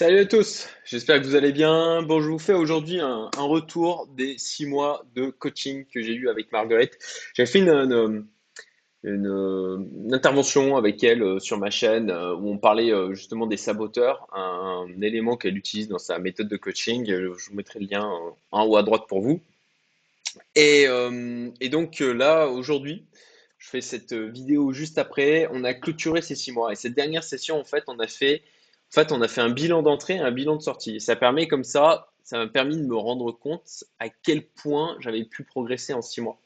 Salut à tous, j'espère que vous allez bien. Bon, je vous fais aujourd'hui un, retour des six mois de coaching que j'ai eu avec Marguerite. J'ai fait une, intervention avec elle euh, sur ma chaîne euh, où on parlait euh, justement des saboteurs, un, élément qu'elle utilise dans sa méthode de coaching. Je vous mettrai le lien en haut à droite pour vous. Et, donc là, aujourd'hui, je fais cette vidéo juste après. On a clôturé ces six mois. Et cette dernière session, en fait, on a fait, en fait, on a fait un bilan d'entrée et un bilan de sortie. Et ça permet comme ça, ça m'a permis de me rendre compte à quel point j'avais pu progresser en six mois.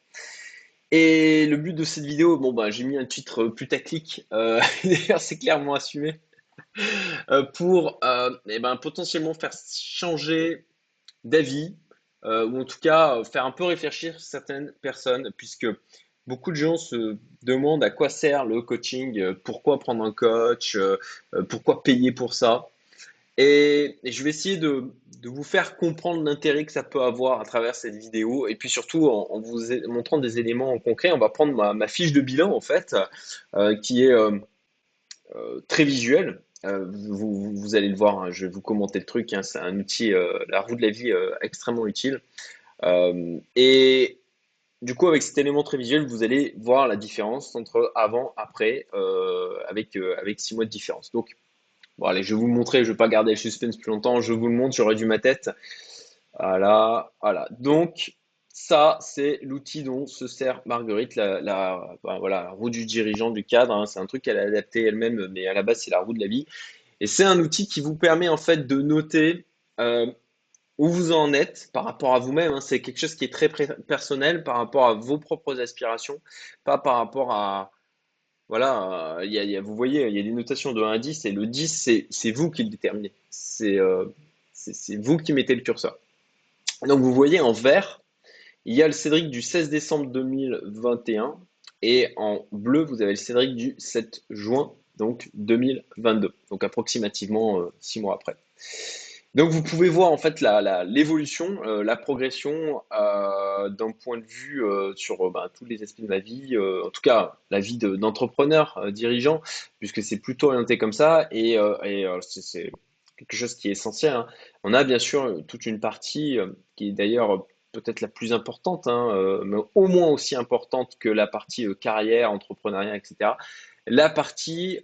Et le but de cette vidéo, bon, bah, j'ai mis un titre putaclic, euh, d'ailleurs, c'est clairement assumé, euh, pour euh, eh ben, potentiellement faire changer d'avis, euh, ou en tout cas faire un peu réfléchir certaines personnes, puisque beaucoup de gens se demandent à quoi sert le coaching, euh, pourquoi prendre un coach, euh, euh, pourquoi payer pour ça. Et, je vais essayer de, vous faire comprendre l'intérêt que ça peut avoir à travers cette vidéo, et puis surtout en, vous montrant des éléments concrets. On va prendre ma, fiche de bilan, en fait, qui est très visuelle. Vous, allez le voir, hein, je vais vous commenter le truc, hein, c'est un outil, la roue de la vie, extrêmement utile. Et du coup, avec cet élément très visuel, vous allez voir la différence entre avant, après, euh, avec, euh, avec six mois de différence. Donc, bon, je vais vous le montrer, je ne vais pas garder le suspense plus longtemps, je vous le montre, j'aurais dû ma tête. Voilà, voilà. Donc, ça, c'est l'outil dont se sert Marguerite, la, ben voilà, roue du dirigeant, du cadre. hein. C'est un truc qu'elle a adapté elle-même, mais à la base, c'est la roue de la vie. Et c'est un outil qui vous permet en fait de noter euh, où vous en êtes par rapport à vous-même. hein. C'est quelque chose qui est très personnel par rapport à vos propres aspirations, pas par rapport à, voilà, euh, vous voyez, il y a des notations de 1 à 10, et le 10, c'est vous qui le déterminez. C'est euh, c'est vous qui mettez le curseur. Donc vous voyez en vert, il y a le Cédric du 16 décembre 2021 et en bleu, vous avez le Cédric du 7 juin donc 2022, donc approximativement euh, six mois après. Donc vous pouvez voir en fait la, la- l'évolution, euh, la progression euh, d'un point de vue euh, sur ben, tous les aspects de ma vie, en tout cas la vie de- d'entrepreneur, dirigeant, puisque c'est plutôt orienté comme ça et, c'est quelque chose qui est essentiel. hein. On a bien sûr toute une partie qui est d'ailleurs peut-être la plus importante, hein, mais au moins aussi importante que la partie carrière, entrepreneuriat, etc. La partie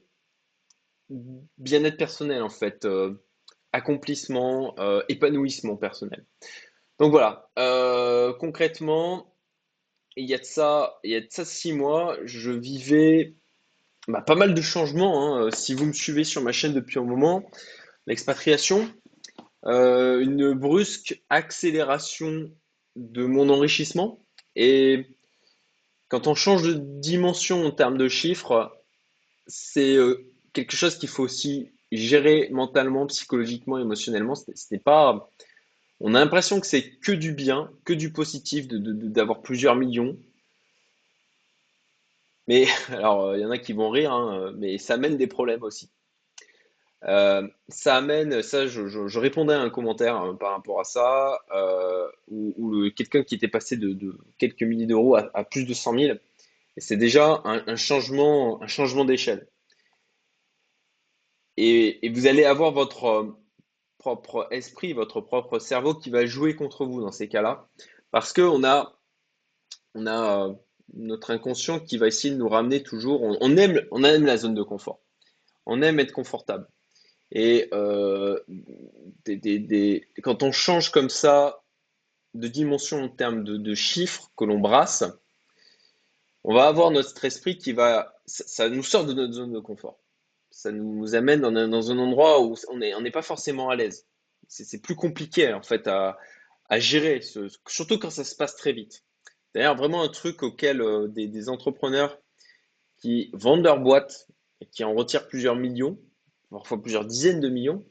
bien-être personnel en fait. Euh, accomplissement, euh, épanouissement personnel. Donc voilà, euh, concrètement, il y a de ça, il y a de ça six mois, je vivais bah, pas mal de changements. hein. Si vous me suivez sur ma chaîne depuis un moment, l'expatriation, euh, une brusque accélération de mon enrichissement. Et quand on change de dimension en termes de chiffres, c'est euh, quelque chose qu'il faut aussi gérer mentalement, psychologiquement, émotionnellement. Ce n'est pas On a l'impression que c'est que du bien, que du positif, d'avoir plusieurs millions. Mais alors, euh, il y en a qui vont rire, hein, euh, mais ça amène des problèmes aussi. Euh, ça amène, ça, je, répondais à un commentaire hein, par rapport à ça, euh, où, où quelqu'un qui était passé de, quelques milliers d'euros à, plus de 100 000, et c'est déjà un changement, un changement d'échelle. Et, vous allez avoir votre euh, propre esprit, votre propre cerveau qui va jouer contre vous dans ces cas-là, parce qu'on a on a euh, notre inconscient qui va essayer de nous ramener toujours. On, aime, on aime la zone de confort. On aime être confortable. Et euh, quand on change comme ça de dimension en termes de, chiffres que l'on brasse, on va avoir notre esprit qui va, ça nous sort de notre zone de confort. Ça nous amène dans un, endroit où on n'est pas forcément à l'aise. C'est plus compliqué en fait à, gérer, surtout quand ça se passe très vite. D'ailleurs, vraiment un truc auquel euh, des, entrepreneurs qui vendent leur boîte et qui en retirent plusieurs millions, parfois plusieurs dizaines de millions,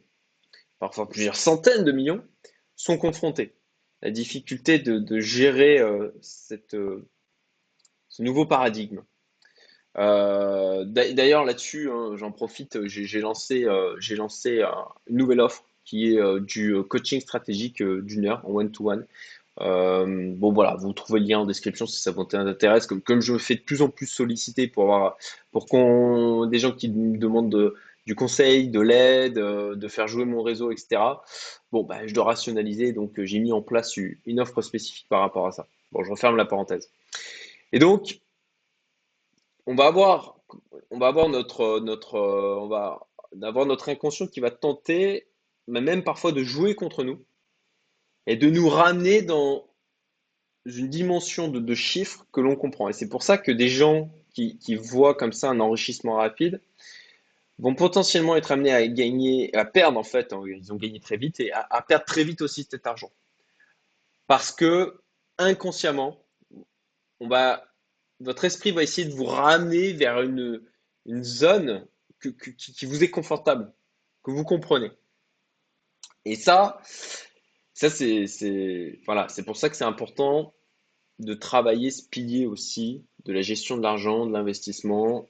parfois plusieurs centaines de millions, sont confrontés. La difficulté de, gérer euh, euh, ce nouveau paradigme. Euh, d'a- d'ailleurs, là-dessus, hein, j'en profite, j'ai lancé, euh, lancé une nouvelle offre qui est euh, du coaching stratégique d'une heure en one-to-one. Bon voilà, vous trouvez le lien en description si ça vous intéresse. Comme, je me fais de plus en plus solliciter pour avoir, pour qu'on, des gens qui me demandent de- du conseil, de l'aide, de faire jouer mon réseau, etc. Bon, bah, je dois rationaliser, donc j'ai mis en place une offre spécifique par rapport à ça. Bon, je referme la parenthèse. Et donc, on va avoir, on va avoir notre, notre, on va avoir notre inconscient qui va tenter, même parfois, de jouer contre nous et de nous ramener dans une dimension de, chiffres que l'on comprend. Et c'est pour ça que des gens qui, voient comme ça un enrichissement rapide vont potentiellement être amenés à gagner, à perdre en fait, hein, ils ont gagné très vite et à, perdre très vite aussi cet argent. Parce que inconsciemment, on va, votre esprit va essayer de vous ramener vers une, zone qui vous est confortable, que vous comprenez. Et ça, ça c'est voilà, pour ça que c'est important de travailler ce pilier aussi de la gestion de l'argent, de l'investissement,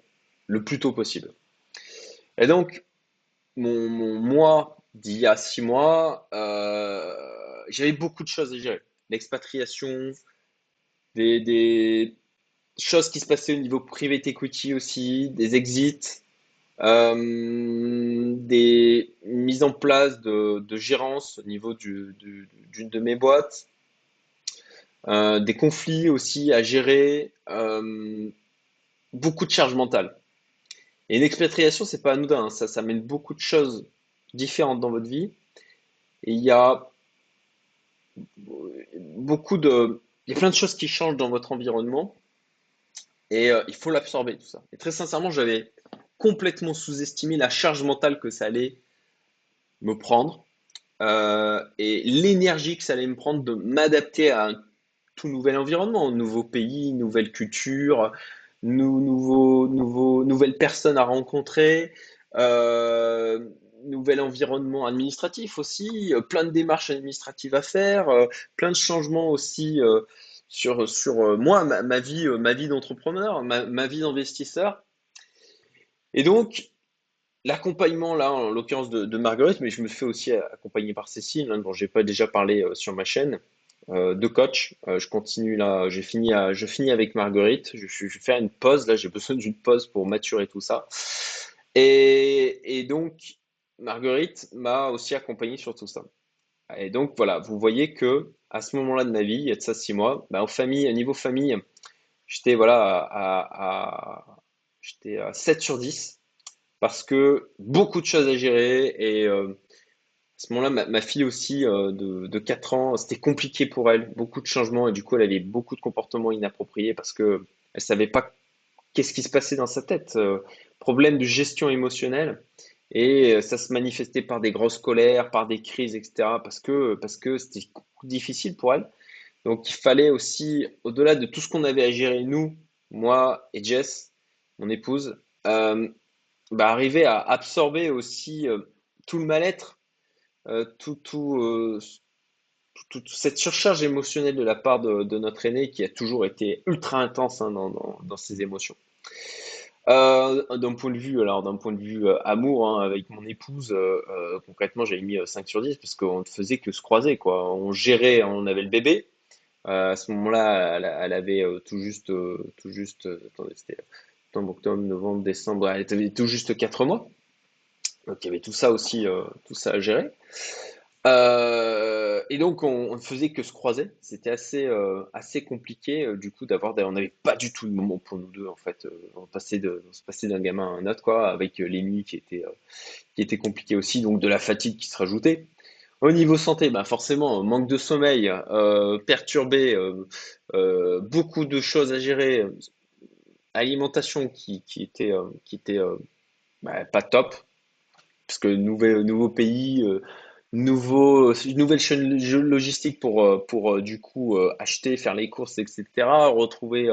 le plus tôt possible. Et donc, mon, mois d'il y a six mois, euh, j'avais beaucoup de choses à gérer. L'expatriation, des, choses qui se passaient au niveau private equity aussi, des exits, euh, des mises en place de, de gérance au niveau d'une de mes boîtes, euh, des conflits aussi à gérer, euh, beaucoup de charges mentales. Et une expatriation, c'est pas anodin, hein. ça, ça mène beaucoup de choses différentes dans votre vie. Et il y a beaucoup de, il y a plein de choses qui changent dans votre environnement et euh, il faut l'absorber tout ça. Et très sincèrement, j'avais complètement sous-estimé la charge mentale que ça allait me prendre et l'énergie que ça allait me prendre de m'adapter à un tout nouvel environnement, nouveau pays, nouvelle culture, nouveau, nouveau, nouvelles personnes à rencontrer, euh, nouvel environnement administratif aussi, euh, plein de démarches administratives à faire, euh, plein de changements aussi sur, sur moi, ma, vie, ma vie d'entrepreneur, ma, vie d'investisseur. Et donc, l'accompagnement, là, en l'occurrence de, Marguerite, mais je me fais aussi accompagner par Cécile, hein, dont j'ai pas déjà parlé sur ma chaîne. Euh, de coach. Euh, je continue là, j'ai fini à, je finis avec Marguerite. Je, je, vais faire une pause là, j'ai besoin d'une pause pour maturer tout ça. Et, donc, Marguerite m'a aussi accompagné sur tout ça. Et donc voilà, vous voyez que à ce moment-là de ma vie, il y a de ça six mois, bah, famille, à niveau famille, j'étais voilà à, j'étais à 7 sur 10 parce que beaucoup de choses à gérer et euh, à ce moment-là, ma, fille aussi euh, de, de 4 ans, c'était compliqué pour elle, beaucoup de changements et du coup, elle avait beaucoup de comportements inappropriés parce que elle savait pas qu'est-ce qui se passait dans sa tête. Euh, problème de gestion émotionnelle et ça se manifestait par des grosses colères, par des crises, etc. parce que parce que c'était difficile pour elle. Donc, il fallait aussi, au-delà de tout ce qu'on avait à gérer nous, moi et Jess, mon épouse, bah, arriver à absorber aussi tout le mal-être euh, euh, tout, toute cette surcharge émotionnelle de la part de, notre aîné qui a toujours été ultra intense hein, dans, ses émotions. Euh, d'un point de vue, alors d'un point de vue amour, hein, avec mon épouse, concrètement, j'avais mis 5 sur 10 parce qu'on ne faisait que se croiser, quoi. On gérait, on avait le bébé. à ce moment-là, elle, avait tout juste, tout juste, attendez, c'était octobre, novembre, décembre, elle avait tout juste 4 mois. Donc il y avait tout ça aussi, euh, tout ça à gérer. Euh, et donc on, ne faisait que se croiser. C'était assez, euh, assez compliqué du coup d'avoir. On n'avait pas du tout de moment pour nous deux en fait. on passait de, se passait d'un gamin à un autre quoi, avec les nuits qui étaient, qui étaient compliquées aussi, donc de la fatigue qui se rajoutait. Au niveau santé, bah forcément, manque de sommeil, perturbé, beaucoup de choses à gérer, alimentation qui, était, qui était bah, pas top, parce que nouveau, nouveau pays, euh, nouveau, nouvelle chaîne logistique pour, euh, pour euh, du coup acheter, faire les courses, etc. Retrouver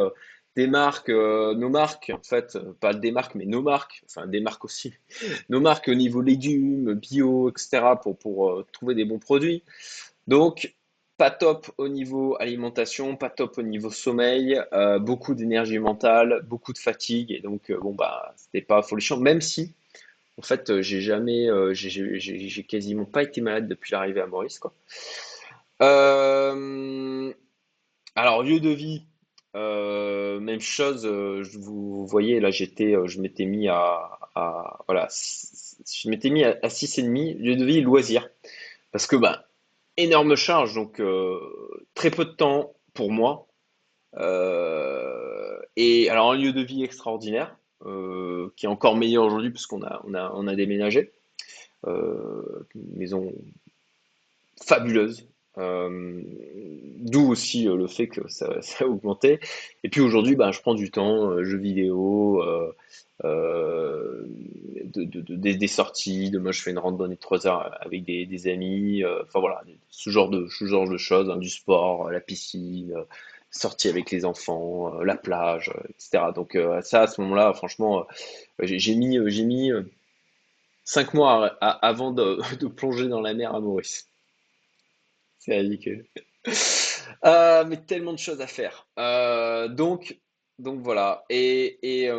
des marques, nos marques, en fait, pas des marques, mais nos marques, enfin des marques aussi, nos marques au niveau légumes, bio, etc. pour, pour trouver des bons produits. Donc, pas top au niveau alimentation, pas top au niveau sommeil, beaucoup d'énergie mentale, beaucoup de fatigue, et donc, bon, bah, c'était pas folichon, même si en fait, euh, j'ai jamais, euh, j'ai quasiment pas été malade depuis l'arrivée à Maurice. Euh, alors, lieu de vie, même chose, vous voyez, là, j'étais, je m'étais mis à, voilà, je m'étais mis à, à 6,5, lieu de vie loisir. Parce que, bah, énorme charge, donc très peu de temps pour moi. Et alors, un lieu de vie extraordinaire, euh, qui est encore meilleur aujourd'hui puisqu'on a, on a, on a déménagé. Euh, une maison fabuleuse. Euh, d'où aussi euh, le fait que ça, a augmenté. Et puis aujourd'hui, ben, je prends du temps, euh, jeux vidéo, euh, euh, de, de- de- des, sorties. Demain, je fais une randonnée de 3 heures avec des, des amis. euh, enfin voilà, ce genre de, ce genre de choses, hein, du sport, euh, la piscine, euh, sortie avec les enfants, euh, la plage, euh, etc. Donc euh, ça, à ce moment-là, franchement, j'ai mis, j'ai mis 5 mois avant de, plonger dans la mer à Maurice. C'est ridicule. Euh, mais tellement de choses à faire. Donc, donc voilà. Et, et,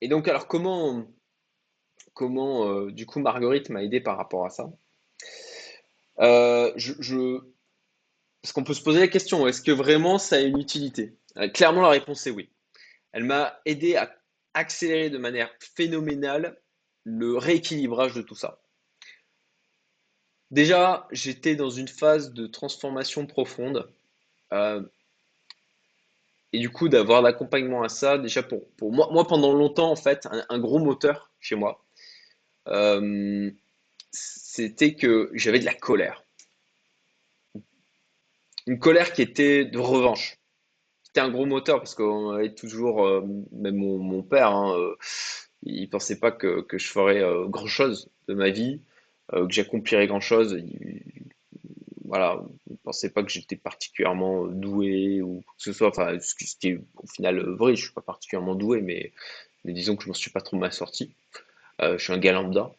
et donc, alors, comment, comment du coup, Marguerite m'a aidé par rapport à ça? Je- parce qu'on peut se poser la question, est-ce que vraiment ça a une utilité? Euh, clairement, la réponse est oui. Elle m'a aidé à accélérer de manière phénoménale le rééquilibrage de tout ça. Déjà, j'étais dans une phase de transformation profonde. Euh, Et du coup, d'avoir l'accompagnement à ça, déjà pour, pour moi, moi pendant longtemps, en fait, un, gros moteur chez moi, euh, c'était que j'avais de la colère. Une colère qui était de revanche. C'était un gros moteur parce qu'on avait toujours, euh, même mon, père, hein, euh, il pensait pas que, que je ferais euh, grand-chose de ma vie, euh, que j'accomplirais grand-chose. Il- voilà, il pensait pas que j'étais particulièrement doué ou que ce soit. Enfin, ce qui est au final vrai, je suis pas particulièrement doué, mais disons que je m'en suis pas trop mal sorti. Je suis un gars lambda.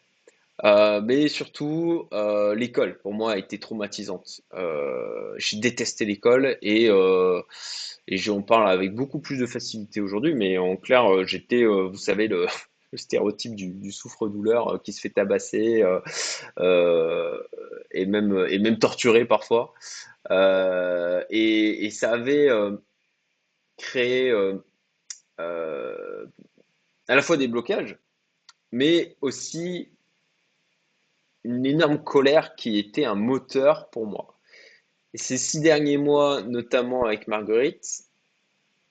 Euh, mais surtout, euh, l'école, pour moi, a été traumatisante. Euh, j'ai détesté l'école et, et j'en parle avec beaucoup plus de facilité aujourd'hui, mais en clair, j'étais, vous savez, le, stéréotype du, souffre-douleur qui se fait tabasser et même, et même torturé parfois. Et, ça avait créé à la fois des blocages, mais aussi une énorme colère qui était un moteur pour moi. Et ces six derniers mois, notamment avec Marguerite,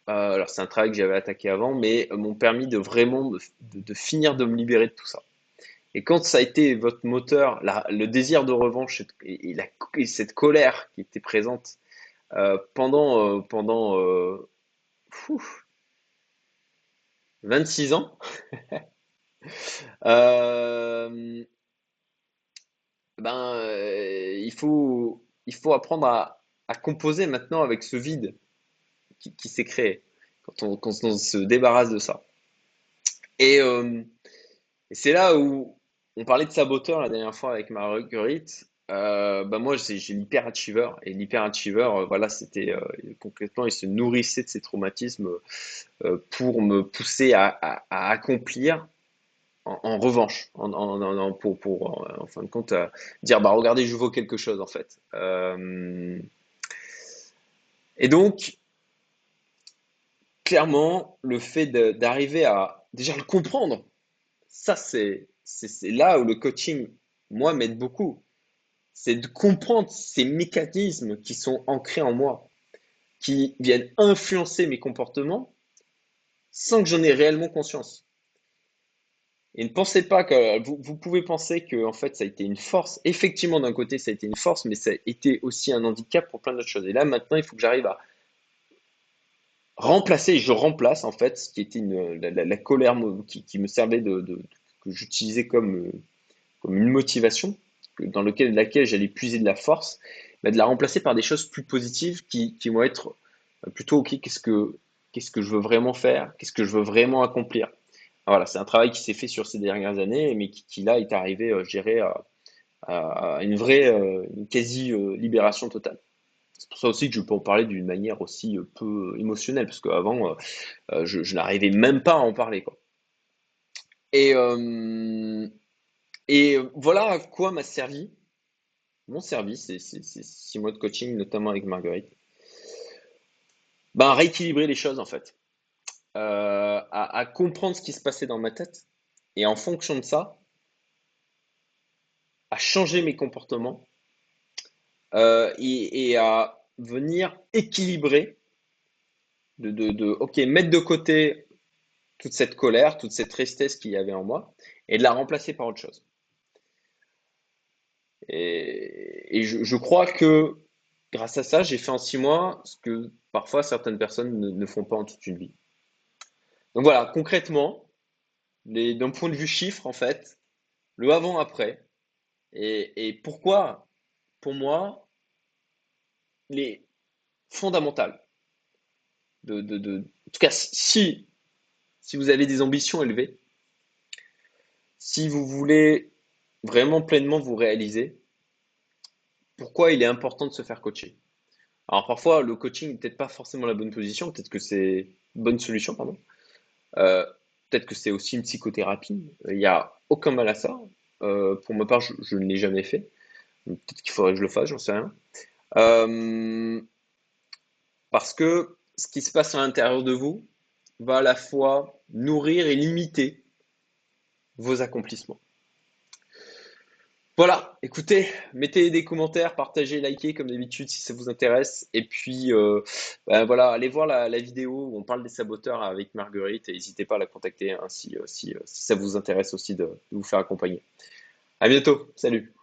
euh, alors c'est un travail que j'avais attaqué avant, mais euh, m'ont permis de vraiment de, finir de me libérer de tout ça. Et quand ça a été votre moteur, le désir de revanche et, cette colère qui était présente euh, pendant, pendant euh, fou, 26 ans, ben, euh, il faut, il faut apprendre à, à composer maintenant avec ce vide qui, qui s'est créé quand on, quand on se débarrasse de ça. Et, euh, c'est là où on parlait de saboteur la dernière fois avec Marguerite. Euh, bah moi, j'ai l'hyperachiever. Et l'hyperachiever, euh, voilà, c'était euh, concrètement, il se nourrissait de ces traumatismes euh, pour me pousser à- à accomplir en, revanche, pour, en, fin de compte, euh, dire, bah regardez, je vaux quelque chose en fait. Euh, et donc, clairement, le fait d'arriver à déjà le comprendre, ça c'est là où le coaching, moi, m'aide beaucoup. C'est de comprendre ces mécanismes qui sont ancrés en moi, qui viennent influencer mes comportements sans que j'en ai réellement conscience. Et ne pensez pas que vous, vous pouvez penser que en fait ça a été une force. Effectivement, d'un côté, ça a été une force, mais ça a été aussi un handicap pour plein d'autres choses. Et là, maintenant, il faut que j'arrive à remplacer, je remplace en fait ce qui était une, la, la- colère qui, me servait de, que j'utilisais comme, euh, une motivation, dans lequel, laquelle j'allais puiser de la force, bah, de la remplacer par des choses plus positives qui, vont être euh, plutôt, ok, qu'est-ce que, qu'est-ce que je veux vraiment faire, qu'est-ce que je veux vraiment accomplir. Voilà, c'est un travail qui s'est fait sur ces dernières années, mais qui, là est arrivé, euh, je dirais, à, une vraie, euh, une quasi-libération totale. C'est pour ça aussi que je peux en parler d'une manière aussi euh, peu émotionnelle, parce qu'avant, je, je n'arrivais même pas à en parler. Et, et voilà à quoi m'a servi mon service, ces- ces six mois de coaching, notamment avec Marguerite. ben, rééquilibrer les choses en fait, euh, à, comprendre ce qui se passait dans ma tête et en fonction de ça, à changer mes comportements euh, et, à venir équilibrer, de, de, ok, mettre de côté toute cette colère, toute cette tristesse qu'il y avait en moi et de la remplacer par autre chose. Et, je, crois que grâce à ça, j'ai fait en six mois ce que parfois certaines personnes ne, font pas en toute une vie. Donc voilà, concrètement, d'un point de vue chiffre, en fait, le avant-après, et, pourquoi, pour moi, les fondamentales. De, de, en tout cas, si, si vous avez des ambitions élevées, si vous voulez vraiment pleinement vous réaliser, pourquoi il est important de se faire coacher? Alors parfois, le coaching n'est peut-être pas forcément la bonne position, peut-être que c'est bonne solution, pardon. Euh, peut-être que c'est aussi une psychothérapie. Il n'y a aucun mal à ça. Euh, pour ma part, je, ne l'ai jamais fait. Peut-être qu'il faudrait que je le fasse, j'en sais rien. Euh, parce que ce qui se passe à l'intérieur de vous va à la fois nourrir et limiter vos accomplissements. Voilà, écoutez, mettez des commentaires, partagez, likez comme d'habitude si ça vous intéresse. Et puis, euh, ben voilà, allez voir la, vidéo où on parle des saboteurs avec Marguerite et n'hésitez pas à la contacter hein, si, euh, si, ça vous intéresse aussi de, de vous faire accompagner. À bientôt, salut